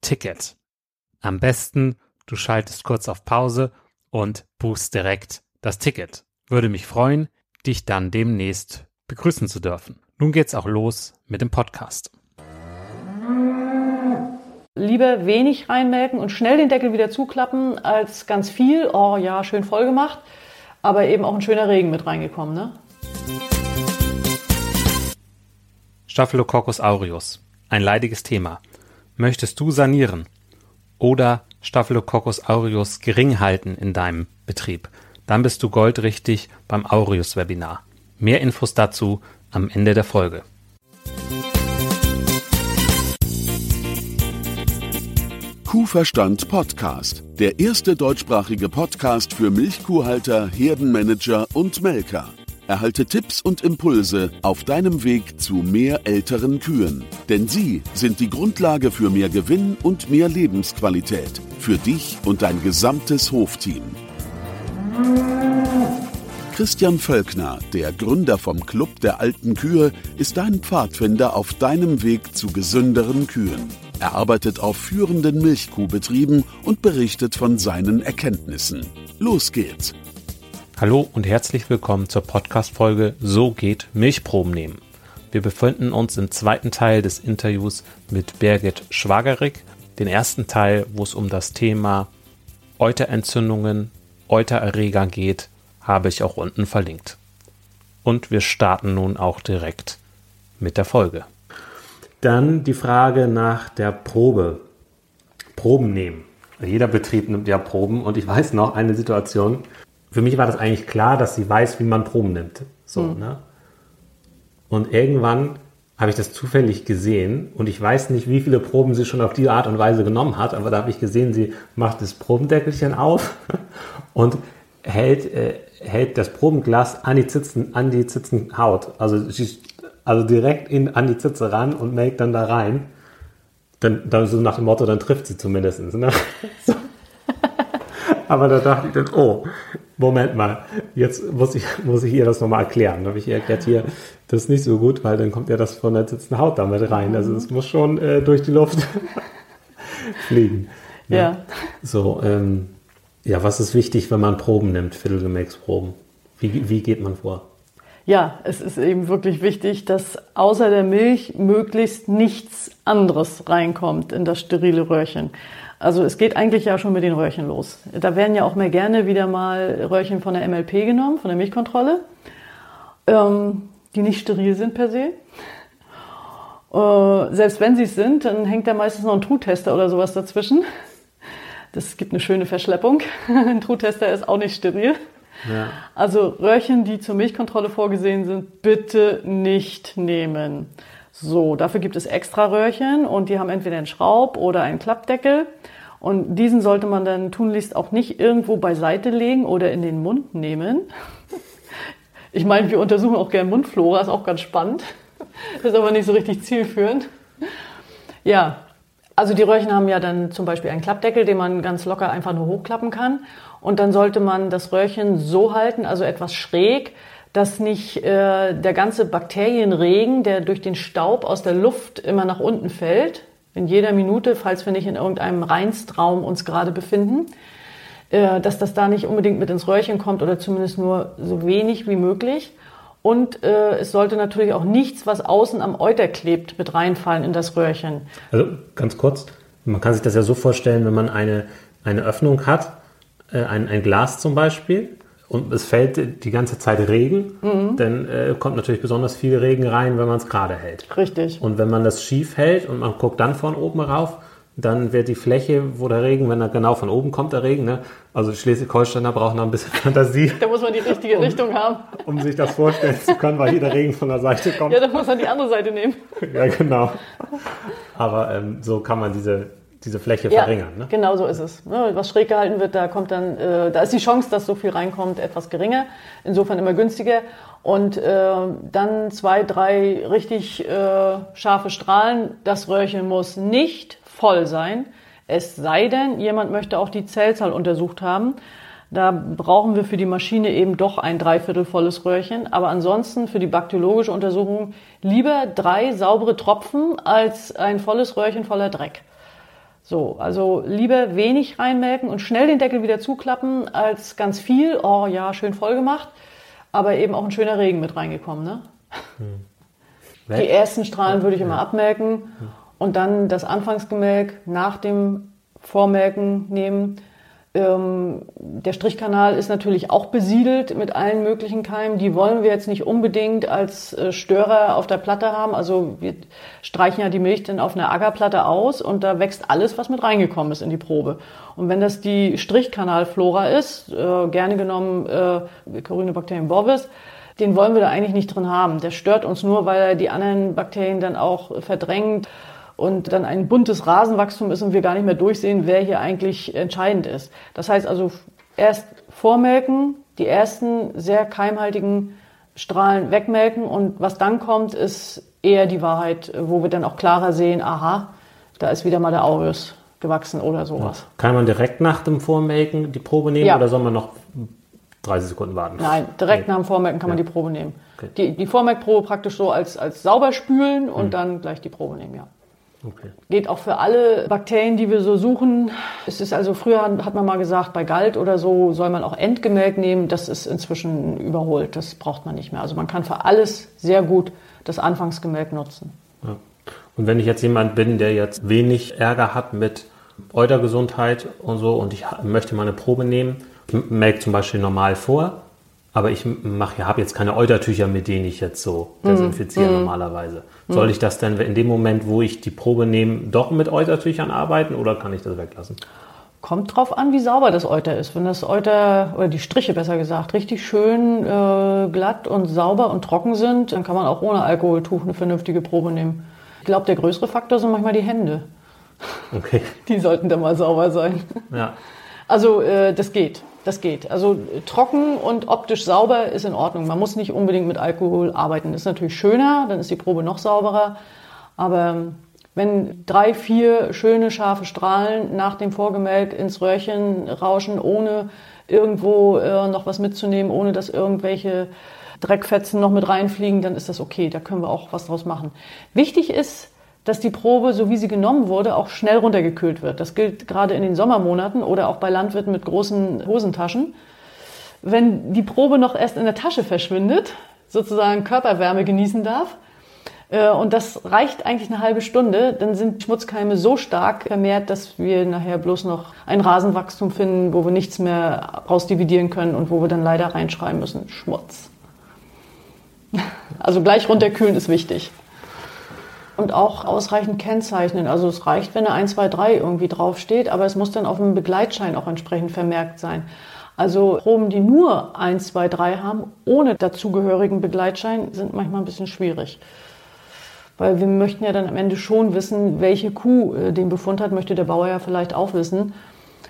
Ticket. Am besten, du schaltest kurz auf Pause und buchst direkt das Ticket. Würde mich freuen, dich dann demnächst begrüßen zu dürfen. Nun geht's auch los mit dem Podcast. Lieber wenig reinmelken und schnell den Deckel wieder zuklappen, als ganz viel. Oh ja, schön voll gemacht. Aber eben auch ein schöner Regen mit reingekommen, ne? Staphylococcus aureus. Ein leidiges Thema. Möchtest du sanieren oder Staphylococcus aureus gering halten in deinem Betrieb, dann bist du goldrichtig beim Aureus Webinar. Mehr Infos dazu am Ende der Folge. Kuhverstand Podcast, der erste deutschsprachige Podcast für Milchkuhhalter, Herdenmanager und Melker. Erhalte Tipps und Impulse auf deinem Weg zu mehr älteren Kühen. Denn sie sind die Grundlage für mehr Gewinn und mehr Lebensqualität. Für dich und dein gesamtes Hofteam. Christian Völkner, der Gründer vom Club der alten Kühe, ist dein Pfadfinder auf deinem Weg zu gesünderen Kühen. Er arbeitet auf führenden Milchkuhbetrieben und berichtet von seinen Erkenntnissen. Los geht's! Hallo und herzlich willkommen zur Podcast-Folge So geht Milchproben nehmen. Wir befinden uns im zweiten Teil des Interviews mit Birgit Schwagerig. Den ersten Teil, wo es um das Thema Euterentzündungen, Eutererreger geht, habe ich auch unten verlinkt. Und wir starten nun auch direkt mit der Folge. Dann die Frage nach der Probe. Proben nehmen. Jeder Betrieb nimmt ja Proben und ich weiß noch eine Situation, für mich war das eigentlich klar, dass sie weiß, wie man Proben nimmt. So, mhm. ne? Und irgendwann habe ich das zufällig gesehen und ich weiß nicht, wie viele Proben sie schon auf diese Art und Weise genommen hat, aber da habe ich gesehen, sie macht das Probendeckelchen auf und hält, äh, hält das Probenglas an die, Zitzen, an die Zitzenhaut. Also, sie, also direkt in, an die Zitze ran und melkt dann da rein. Dann, dann so nach dem Motto, dann trifft sie zumindest. Ne? So. Aber da dachte ich dann, oh, Moment mal, jetzt muss ich, muss ich ihr das nochmal erklären. Da habe ich ihr erklärt, hier, das ist nicht so gut, weil dann kommt ja das von der sitzenden Haut damit rein. Also es muss schon äh, durch die Luft fliegen. Ja. ja. So, ähm, Ja, was ist wichtig, wenn man Proben nimmt, Viertelgemächsproben? Wie, wie geht man vor? Ja, es ist eben wirklich wichtig, dass außer der Milch möglichst nichts anderes reinkommt in das sterile Röhrchen. Also es geht eigentlich ja schon mit den Röhrchen los. Da werden ja auch mehr gerne wieder mal Röhrchen von der MLP genommen, von der Milchkontrolle, ähm, die nicht steril sind per se. Äh, selbst wenn sie es sind, dann hängt da meistens noch ein Trutester oder sowas dazwischen. Das gibt eine schöne Verschleppung. Ein Truhtester ist auch nicht steril. Ja. Also Röhrchen, die zur Milchkontrolle vorgesehen sind, bitte nicht nehmen. So, dafür gibt es extra Röhrchen und die haben entweder einen Schraub oder einen Klappdeckel. Und diesen sollte man dann tunlichst auch nicht irgendwo beiseite legen oder in den Mund nehmen. Ich meine, wir untersuchen auch gerne Mundflora, ist auch ganz spannend. ist aber nicht so richtig zielführend. Ja, also die Röhrchen haben ja dann zum Beispiel einen Klappdeckel, den man ganz locker einfach nur hochklappen kann. Und dann sollte man das Röhrchen so halten, also etwas schräg, dass nicht äh, der ganze Bakterienregen, der durch den Staub aus der Luft immer nach unten fällt, in jeder Minute, falls wir nicht in irgendeinem Reinstraum uns gerade befinden, äh, dass das da nicht unbedingt mit ins Röhrchen kommt oder zumindest nur so wenig wie möglich. Und äh, es sollte natürlich auch nichts, was außen am Euter klebt, mit reinfallen in das Röhrchen. Also ganz kurz, man kann sich das ja so vorstellen, wenn man eine, eine Öffnung hat, äh, ein, ein Glas zum Beispiel, und es fällt die ganze Zeit Regen, mhm. dann äh, kommt natürlich besonders viel Regen rein, wenn man es gerade hält. Richtig. Und wenn man das schief hält und man guckt dann von oben rauf, dann wird die Fläche, wo der Regen, wenn er genau von oben kommt, der Regen, ne? also Schleswig-Holsteiner brauchen noch ein bisschen Fantasie. Da muss man die richtige um, Richtung haben. Um sich das vorstellen zu können, weil hier der Regen von der Seite kommt. Ja, dann muss man die andere Seite nehmen. ja, genau. Aber ähm, so kann man diese, diese Fläche ja, verringern. Ne? Genau so ist es. Ne, was schräg gehalten wird, da kommt dann, äh, da ist die Chance, dass so viel reinkommt, etwas geringer. Insofern immer günstiger. Und äh, dann zwei, drei richtig äh, scharfe Strahlen. Das Röhrchen muss nicht voll sein. Es sei denn, jemand möchte auch die Zellzahl untersucht haben. Da brauchen wir für die Maschine eben doch ein dreiviertel volles Röhrchen. Aber ansonsten für die bakteriologische Untersuchung lieber drei saubere Tropfen als ein volles Röhrchen voller Dreck. So, also lieber wenig reinmelken und schnell den Deckel wieder zuklappen, als ganz viel, oh ja, schön voll gemacht, aber eben auch ein schöner Regen mit reingekommen. Ne? Hm. Die ersten Strahlen würde ich immer abmelken hm. und dann das Anfangsgemelk nach dem Vormelken nehmen ähm, der Strichkanal ist natürlich auch besiedelt mit allen möglichen Keimen. Die wollen wir jetzt nicht unbedingt als äh, Störer auf der Platte haben. Also wir streichen ja die Milch dann auf einer Agarplatte aus und da wächst alles, was mit reingekommen ist in die Probe. Und wenn das die Strichkanalflora ist, äh, gerne genommen äh, Corynebacterium bovis, den wollen wir da eigentlich nicht drin haben. Der stört uns nur, weil er die anderen Bakterien dann auch verdrängt und dann ein buntes Rasenwachstum ist und wir gar nicht mehr durchsehen, wer hier eigentlich entscheidend ist. Das heißt also erst vormelken, die ersten sehr keimhaltigen Strahlen wegmelken und was dann kommt, ist eher die Wahrheit, wo wir dann auch klarer sehen, aha, da ist wieder mal der Aureus gewachsen oder sowas. Kann man direkt nach dem Vormelken die Probe nehmen ja. oder soll man noch 30 Sekunden warten? Nein, direkt nee. nach dem Vormelken kann ja. man die Probe nehmen. Okay. Die, die Vormelkprobe praktisch so als, als sauber spülen und mhm. dann gleich die Probe nehmen, ja. Okay. Geht auch für alle Bakterien, die wir so suchen. Es ist also früher hat man mal gesagt, bei Galt oder so soll man auch Endgemelk nehmen. Das ist inzwischen überholt. Das braucht man nicht mehr. Also man kann für alles sehr gut das Anfangsgemelk nutzen. Ja. Und wenn ich jetzt jemand bin, der jetzt wenig Ärger hat mit Eutergesundheit und so und ich möchte mal eine Probe nehmen, melk zum Beispiel normal vor, aber ich mache habe jetzt keine Eutertücher, mit denen ich jetzt so mhm. desinfiziere mm. normalerweise. Soll mhm. ich das denn in dem Moment, wo ich die Probe nehme, doch mit Eutertüchern arbeiten oder kann ich das weglassen? Kommt drauf an, wie sauber das Euter ist. Wenn das Euter, oder die Striche besser gesagt, richtig schön äh, glatt und sauber und trocken sind, dann kann man auch ohne Alkoholtuch eine vernünftige Probe nehmen. Ich glaube, der größere Faktor sind manchmal die Hände. Okay. Die sollten dann mal sauber sein. Ja. Also äh, das geht. Das geht. Also trocken und optisch sauber ist in Ordnung. Man muss nicht unbedingt mit Alkohol arbeiten. Ist natürlich schöner, dann ist die Probe noch sauberer. Aber wenn drei, vier schöne scharfe Strahlen nach dem Vorgemelk ins Röhrchen rauschen, ohne irgendwo äh, noch was mitzunehmen, ohne dass irgendwelche Dreckfetzen noch mit reinfliegen, dann ist das okay. Da können wir auch was draus machen. Wichtig ist, dass die Probe, so wie sie genommen wurde, auch schnell runtergekühlt wird. Das gilt gerade in den Sommermonaten oder auch bei Landwirten mit großen Hosentaschen. Wenn die Probe noch erst in der Tasche verschwindet, sozusagen Körperwärme genießen darf, äh, und das reicht eigentlich eine halbe Stunde, dann sind Schmutzkeime so stark vermehrt, dass wir nachher bloß noch ein Rasenwachstum finden, wo wir nichts mehr rausdividieren können und wo wir dann leider reinschreiben müssen, Schmutz. Also gleich runterkühlen ist wichtig. Und auch ausreichend kennzeichnen. Also es reicht, wenn eine 1, 2, 3 irgendwie draufsteht, aber es muss dann auf dem Begleitschein auch entsprechend vermerkt sein. Also Proben, die nur 1, 2, 3 haben, ohne dazugehörigen Begleitschein, sind manchmal ein bisschen schwierig. Weil wir möchten ja dann am Ende schon wissen, welche Kuh äh, den Befund hat, möchte der Bauer ja vielleicht auch wissen.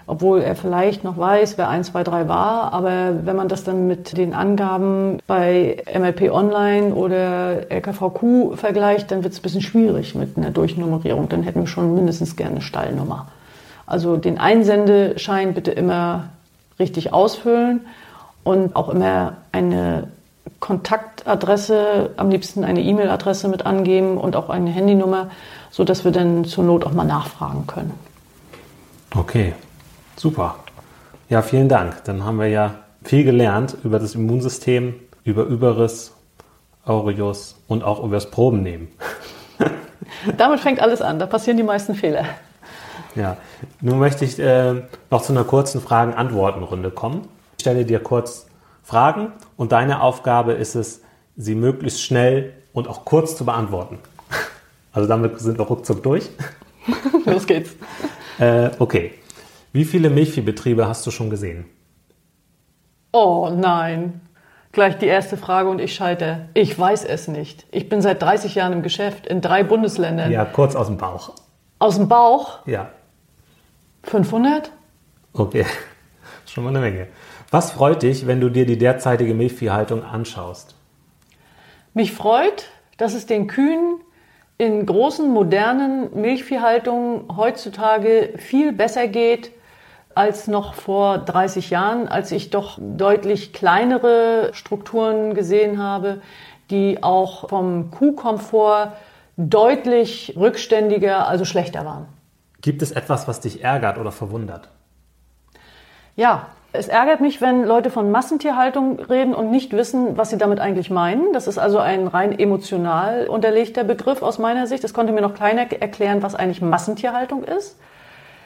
Obwohl er vielleicht noch weiß, wer 1, 2, 3 war. Aber wenn man das dann mit den Angaben bei MLP Online oder LKVQ vergleicht, dann wird es ein bisschen schwierig mit einer Durchnummerierung. Dann hätten wir schon mindestens gerne eine Stallnummer. Also den Einsendeschein bitte immer richtig ausfüllen und auch immer eine Kontaktadresse, am liebsten eine E-Mail-Adresse mit angeben und auch eine Handynummer, sodass wir dann zur Not auch mal nachfragen können. Okay, super. Ja, vielen Dank. Dann haben wir ja viel gelernt über das Immunsystem, über Überriss, Aureus und auch über das Probennehmen. Damit fängt alles an. Da passieren die meisten Fehler. Ja, nun möchte ich äh, noch zu einer kurzen Fragen-Antworten-Runde kommen. Ich stelle dir kurz Fragen und deine Aufgabe ist es, sie möglichst schnell und auch kurz zu beantworten. Also damit sind wir ruckzuck durch. Los geht's. Äh, okay. Wie viele Milchviehbetriebe hast du schon gesehen? Oh nein. Gleich die erste Frage und ich scheitere. Ich weiß es nicht. Ich bin seit 30 Jahren im Geschäft in drei Bundesländern. Ja, kurz aus dem Bauch. Aus dem Bauch? Ja. 500? Okay, schon mal eine Menge. Was freut dich, wenn du dir die derzeitige Milchviehhaltung anschaust? Mich freut, dass es den Kühen in großen, modernen Milchviehhaltungen heutzutage viel besser geht als noch vor 30 Jahren, als ich doch deutlich kleinere Strukturen gesehen habe, die auch vom Kuhkomfort deutlich rückständiger, also schlechter waren. Gibt es etwas, was dich ärgert oder verwundert? Ja, es ärgert mich, wenn Leute von Massentierhaltung reden und nicht wissen, was sie damit eigentlich meinen. Das ist also ein rein emotional unterlegter Begriff aus meiner Sicht. Das konnte mir noch keiner erklären, was eigentlich Massentierhaltung ist.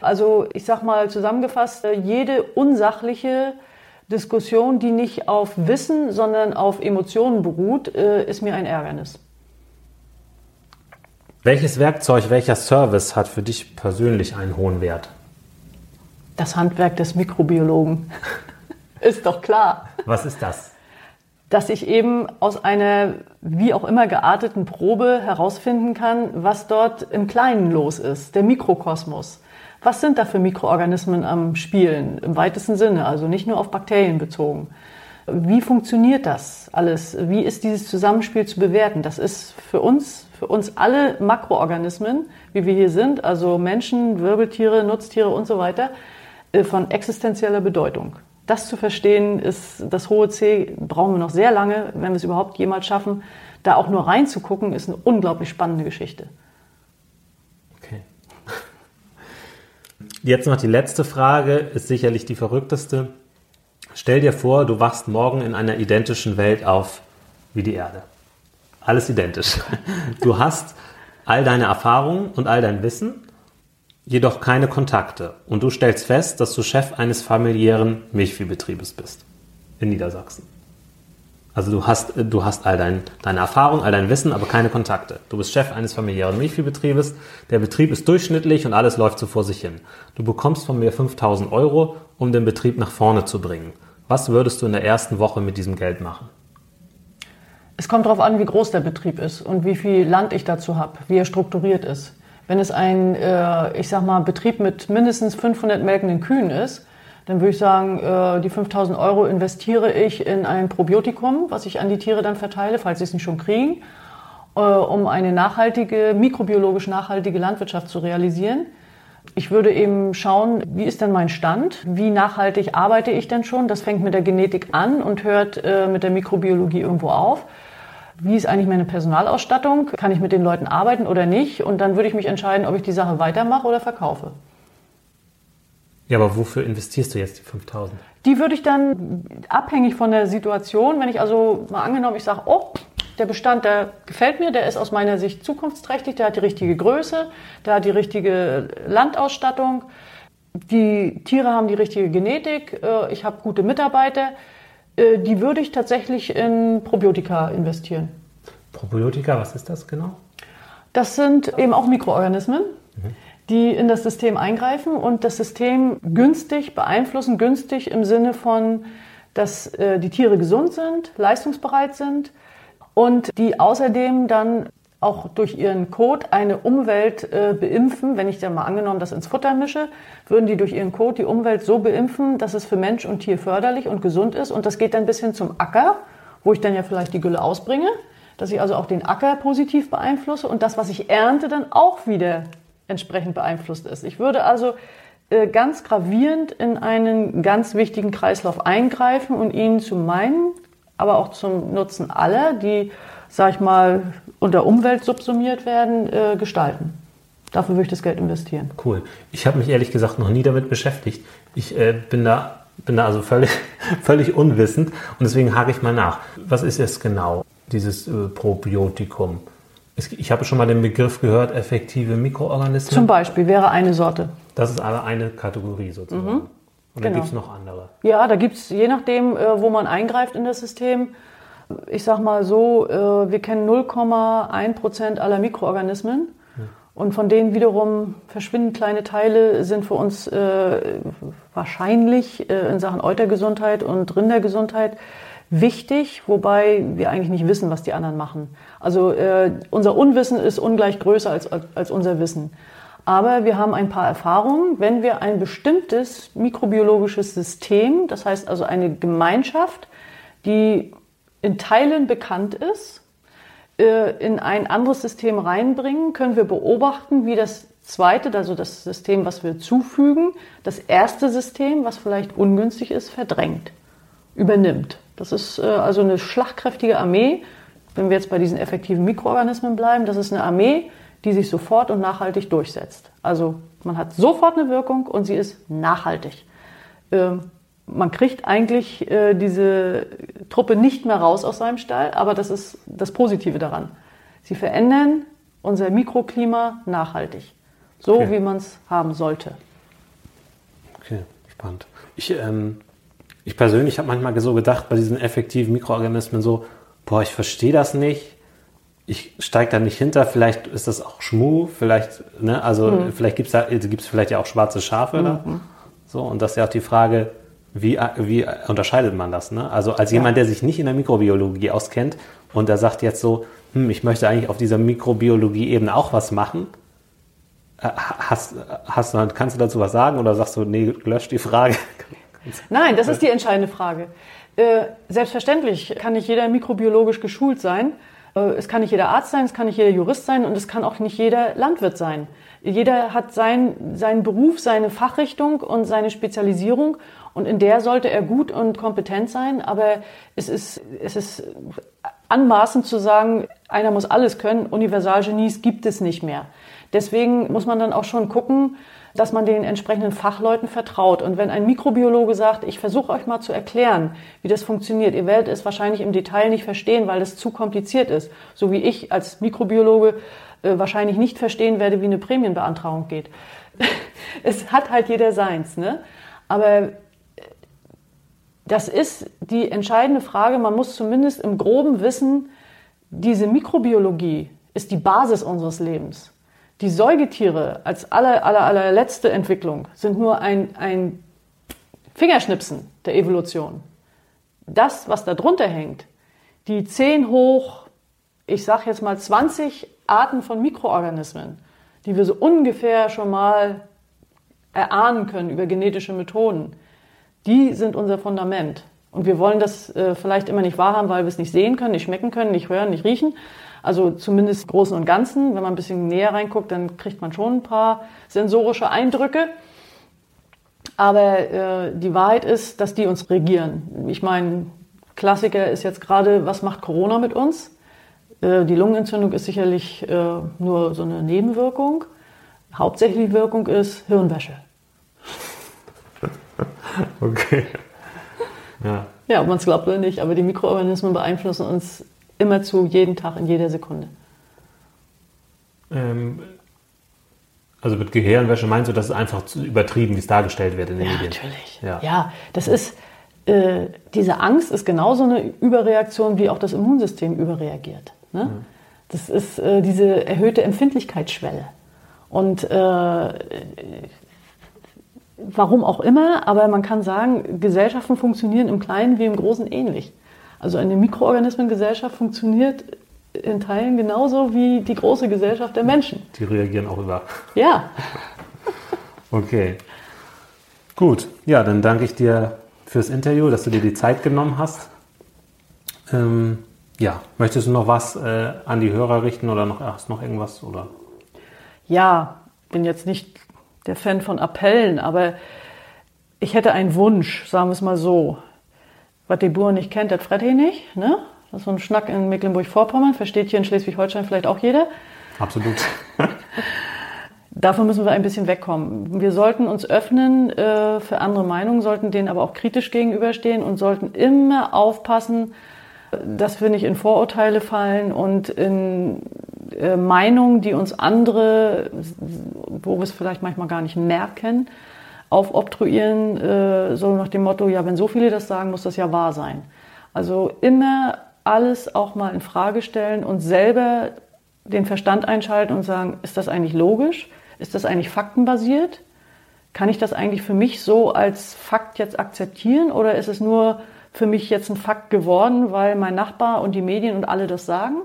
Also ich sag mal zusammengefasst, jede unsachliche Diskussion, die nicht auf Wissen, sondern auf Emotionen beruht, äh, ist mir ein Ärgernis. Welches Werkzeug, welcher Service hat für dich persönlich einen hohen Wert? Das Handwerk des Mikrobiologen. ist doch klar. Was ist das? Dass ich eben aus einer wie auch immer gearteten Probe herausfinden kann, was dort im Kleinen los ist, der Mikrokosmos. Was sind da für Mikroorganismen am Spielen im weitesten Sinne, also nicht nur auf Bakterien bezogen? Wie funktioniert das alles? Wie ist dieses Zusammenspiel zu bewerten? Das ist für uns, für uns alle Makroorganismen, wie wir hier sind, also Menschen, Wirbeltiere, Nutztiere und so weiter, äh, von existenzieller Bedeutung. Das zu verstehen, ist das hohe C, brauchen wir noch sehr lange, wenn wir es überhaupt jemals schaffen. Da auch nur reinzugucken, ist eine unglaublich spannende Geschichte. Jetzt noch die letzte Frage, ist sicherlich die verrückteste. Stell dir vor, du wachst morgen in einer identischen Welt auf wie die Erde. Alles identisch. Du hast all deine Erfahrungen und all dein Wissen jedoch keine Kontakte und du stellst fest, dass du Chef eines familiären Milchviehbetriebes bist in Niedersachsen. Also du hast, du hast all dein, deine Erfahrung, all dein Wissen, aber keine Kontakte. Du bist Chef eines familiären Milchviehbetriebes. Der Betrieb ist durchschnittlich und alles läuft so vor sich hin. Du bekommst von mir 5000 Euro, um den Betrieb nach vorne zu bringen. Was würdest du in der ersten Woche mit diesem Geld machen? Es kommt darauf an, wie groß der Betrieb ist und wie viel Land ich dazu habe, wie er strukturiert ist. Wenn es ein, äh, ich sag mal, Betrieb mit mindestens 500 melkenden Kühen ist, dann würde ich sagen, äh, die 5000 Euro investiere ich in ein Probiotikum, was ich an die Tiere dann verteile, falls sie es nicht schon kriegen, äh, um eine nachhaltige, mikrobiologisch nachhaltige Landwirtschaft zu realisieren. Ich würde eben schauen, wie ist denn mein Stand? Wie nachhaltig arbeite ich denn schon? Das fängt mit der Genetik an und hört äh, mit der Mikrobiologie irgendwo auf. wie ist eigentlich meine Personalausstattung? Kann ich mit den Leuten arbeiten oder nicht? Und dann würde ich mich entscheiden, ob ich die Sache weitermache oder verkaufe. Ja, aber wofür investierst du jetzt die 5000? Die würde ich dann abhängig von der Situation, wenn ich also mal angenommen, ich sage, oh, der Bestand, der gefällt mir, der ist aus meiner Sicht zukunftsträchtig, der hat die richtige Größe, der hat die richtige Landausstattung, die Tiere haben die richtige Genetik, äh, ich habe gute Mitarbeiter, äh, die würde ich tatsächlich in Probiotika investieren. Probiotika, was ist das genau? Das sind eben auch Mikroorganismen, mhm. Die in das System eingreifen und das System günstig beeinflussen, günstig im Sinne von, dass äh, die Tiere gesund sind, leistungsbereit sind und die außerdem dann auch durch ihren Kot eine Umwelt äh, beimpfen. Wenn ich dann mal angenommen das ins Futter mische, würden die durch ihren Kot die Umwelt so beimpfen, dass es für Mensch und Tier förderlich und gesund ist. Und das geht dann bis hin zum Acker, wo ich dann ja vielleicht die Gülle ausbringe, dass ich also auch den Acker positiv beeinflusse und das, was ich ernte, dann auch wieder entsprechend beeinflusst ist. Ich würde also äh, ganz gravierend in einen ganz wichtigen Kreislauf eingreifen und ihn zu meinen, aber auch zum Nutzen aller, die, sag ich mal, unter Umwelt subsumiert werden, äh, gestalten. Dafür würde ich das Geld investieren. Cool. Ich habe mich ehrlich gesagt noch nie damit beschäftigt. Ich äh, bin da bin da also völlig, völlig unwissend und deswegen hake ich mal nach. Was ist es genau, dieses äh, Probiotikum? Ich habe schon mal den Begriff gehört, effektive Mikroorganismen. Zum Beispiel wäre eine Sorte. Das ist aber eine Kategorie sozusagen. Mhm. Und genau. gibt es noch andere? Ja, da gibt es, je nachdem, äh, wo man eingreift in das System, ich sag mal so, äh, wir kennen 0,1 Prozent aller Mikroorganismen. Und von denen wiederum verschwinden kleine Teile, sind für uns äh, wahrscheinlich in Sachen Eutergesundheit und Rindergesundheit wichtig, wobei wir eigentlich nicht wissen, was die anderen machen. Also äh, unser Unwissen ist ungleich größer als, als unser Wissen. Aber wir haben ein paar Erfahrungen. Wenn wir ein bestimmtes mikrobiologisches System, das heißt also eine Gemeinschaft, die in Teilen bekannt ist, äh, in ein anderes System reinbringen, können wir beobachten, wie das zweite, also das System, was wir zufügen, das erste System, was vielleicht ungünstig ist, verdrängt, übernimmt. Das ist äh, also eine schlagkräftige Armee. Wenn wir jetzt bei diesen effektiven Mikroorganismen bleiben, das ist eine Armee, die sich sofort und nachhaltig durchsetzt. Also man hat sofort eine Wirkung und sie ist nachhaltig. Ähm, man kriegt eigentlich äh, diese Truppe nicht mehr raus aus seinem Stall, aber das ist das Positive daran. Sie verändern unser Mikroklima nachhaltig, so okay. wie man es haben sollte. Okay, spannend. Ich, ähm, ich persönlich habe manchmal so gedacht bei diesen effektiven Mikroorganismen so, boah, ich verstehe das nicht. Ich steige da nicht hinter, vielleicht ist das auch Schmu, vielleicht, ne, also mhm. vielleicht gibt es da, gibt's vielleicht ja auch schwarze Schafe mhm. da. So, und das ist ja auch die Frage, wie, wie unterscheidet man das? Ne? Also als jemand, der sich nicht in der Mikrobiologie auskennt und der sagt jetzt so, hm, ich möchte eigentlich auf dieser Mikrobiologie-Ebene auch was machen, äh, hast, hast, kannst du dazu was sagen oder sagst du, nee, lösch die Frage? Nein, das ist die entscheidende Frage. Äh, selbstverständlich kann nicht jeder mikrobiologisch geschult sein. Äh, es kann nicht jeder Arzt sein, es kann nicht jeder Jurist sein und es kann auch nicht jeder Landwirt sein. Jeder hat sein, seinen Beruf, seine Fachrichtung und seine Spezialisierung und in der sollte er gut und kompetent sein, aber es ist, es ist anmaßend zu sagen, einer muss alles können. Universalgenies gibt es nicht mehr. Deswegen muss man dann auch schon gucken, dass man den entsprechenden Fachleuten vertraut. Und wenn ein Mikrobiologe sagt, ich versuche euch mal zu erklären, wie das funktioniert, ihr werdet es wahrscheinlich im Detail nicht verstehen, weil es zu kompliziert ist. So wie ich als Mikrobiologe äh, wahrscheinlich nicht verstehen werde, wie eine Prämienbeantragung geht. es hat halt jeder seins, ne? Aber das ist die entscheidende Frage. Man muss zumindest im groben wissen, diese Mikrobiologie ist die Basis unseres Lebens. Die Säugetiere als aller, aller, allerletzte Entwicklung sind nur ein, ein Fingerschnipsen der Evolution. Das, was da drunter hängt, die 10 hoch, ich sag jetzt mal 20 Arten von Mikroorganismen, die wir so ungefähr schon mal erahnen können über genetische Methoden, die sind unser Fundament. Und wir wollen das äh, vielleicht immer nicht wahrhaben, weil wir es nicht sehen können, nicht schmecken können, nicht hören, nicht riechen. Also zumindest Großen und Ganzen. Wenn man ein bisschen näher reinguckt, dann kriegt man schon ein paar sensorische Eindrücke. Aber äh, die Wahrheit ist, dass die uns regieren. Ich meine, Klassiker ist jetzt gerade, was macht Corona mit uns? Äh, die Lungenentzündung ist sicherlich äh, nur so eine Nebenwirkung. Hauptsächliche Wirkung ist Hirnwäsche. okay. Ja. ja, ob man es glaubt oder nicht, aber die Mikroorganismen beeinflussen uns immerzu jeden Tag in jeder Sekunde. Ähm, also mit Gehirnwäsche meinst du, das ist einfach zu übertrieben, wie es dargestellt wird in den ja, Medien? Natürlich. Ja, ja das ist, äh, diese Angst ist genauso eine Überreaktion, wie auch das Immunsystem überreagiert. Ne? Mhm. Das ist äh, diese erhöhte Empfindlichkeitsschwelle. Und äh, warum auch immer, aber man kann sagen, Gesellschaften funktionieren im Kleinen wie im Großen ähnlich. Also eine Mikroorganismengesellschaft funktioniert in Teilen genauso wie die große Gesellschaft der Menschen. Die reagieren auch über. Ja. okay. Gut, ja, dann danke ich dir fürs Interview, dass du dir die Zeit genommen hast. Ähm, ja, möchtest du noch was äh, an die Hörer richten oder noch, hast noch irgendwas? Oder? Ja, bin jetzt nicht der Fan von Appellen, aber ich hätte einen Wunsch, sagen wir es mal so. Was die Bauern nicht kennt, das Freddy nicht. Ne? Das ist so ein Schnack in Mecklenburg-Vorpommern, versteht hier in Schleswig-Holstein vielleicht auch jeder. Absolut. Davon müssen wir ein bisschen wegkommen. Wir sollten uns öffnen äh, für andere Meinungen, sollten denen aber auch kritisch gegenüberstehen und sollten immer aufpassen, dass wir nicht in Vorurteile fallen und in äh, Meinungen, die uns andere, wo wir es vielleicht manchmal gar nicht merken, aufobtruieren, äh, so nach dem Motto, ja, wenn so viele das sagen, muss das ja wahr sein. Also immer alles auch mal in Frage stellen und selber den Verstand einschalten und sagen, ist das eigentlich logisch? Ist das eigentlich faktenbasiert? Kann ich das eigentlich für mich so als Fakt jetzt akzeptieren oder ist es nur für mich jetzt ein Fakt geworden, weil mein Nachbar und die Medien und alle das sagen?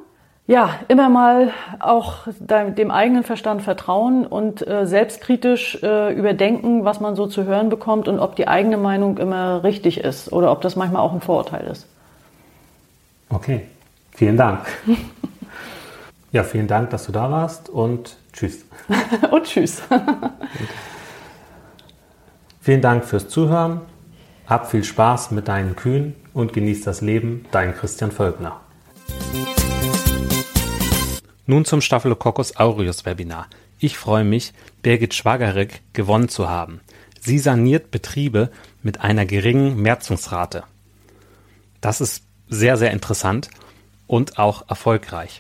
Ja, immer mal auch dem eigenen Verstand vertrauen und äh, selbstkritisch äh, überdenken, was man so zu hören bekommt und ob die eigene Meinung immer richtig ist oder ob das manchmal auch ein Vorurteil ist. Okay, vielen Dank. ja, vielen Dank, dass du da warst und tschüss. und tschüss. vielen Dank fürs Zuhören. Hab viel Spaß mit deinen Kühen und genieß das Leben. Dein Christian Völkner. Nun zum Staphylococcus aureus Webinar. Ich freue mich, Birgit Schwagerig gewonnen zu haben. Sie saniert Betriebe mit einer geringen Merzungsrate. Das ist sehr, sehr interessant und auch erfolgreich.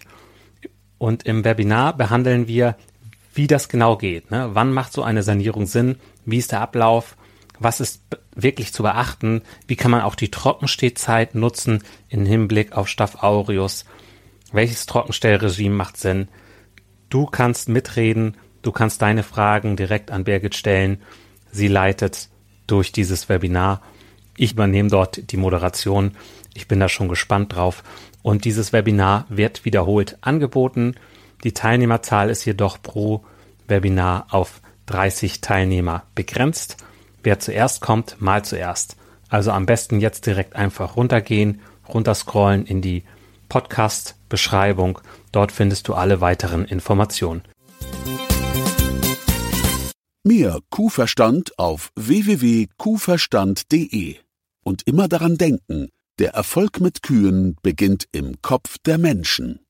Und im Webinar behandeln wir, wie das genau geht. Ne? Wann macht so eine Sanierung Sinn? Wie ist der Ablauf? Was ist wirklich zu beachten? Wie kann man auch die Trockenstehzeit nutzen im Hinblick auf Staph aureus? Welches Trockenstellregime macht Sinn? Du kannst mitreden, du kannst deine Fragen direkt an Birgit stellen. Sie leitet durch dieses Webinar. Ich übernehme dort die Moderation. Ich bin da schon gespannt drauf. Und dieses Webinar wird wiederholt angeboten. Die Teilnehmerzahl ist jedoch pro Webinar auf 30 Teilnehmer begrenzt. Wer zuerst kommt, mal zuerst. Also am besten jetzt direkt einfach runtergehen, runterscrollen in die Podcast-Beschreibung. Dort findest du alle weiteren Informationen. Mehr Kuhverstand auf www.kuhverstand.de. Und immer daran denken, der Erfolg mit Kühen beginnt im Kopf der Menschen.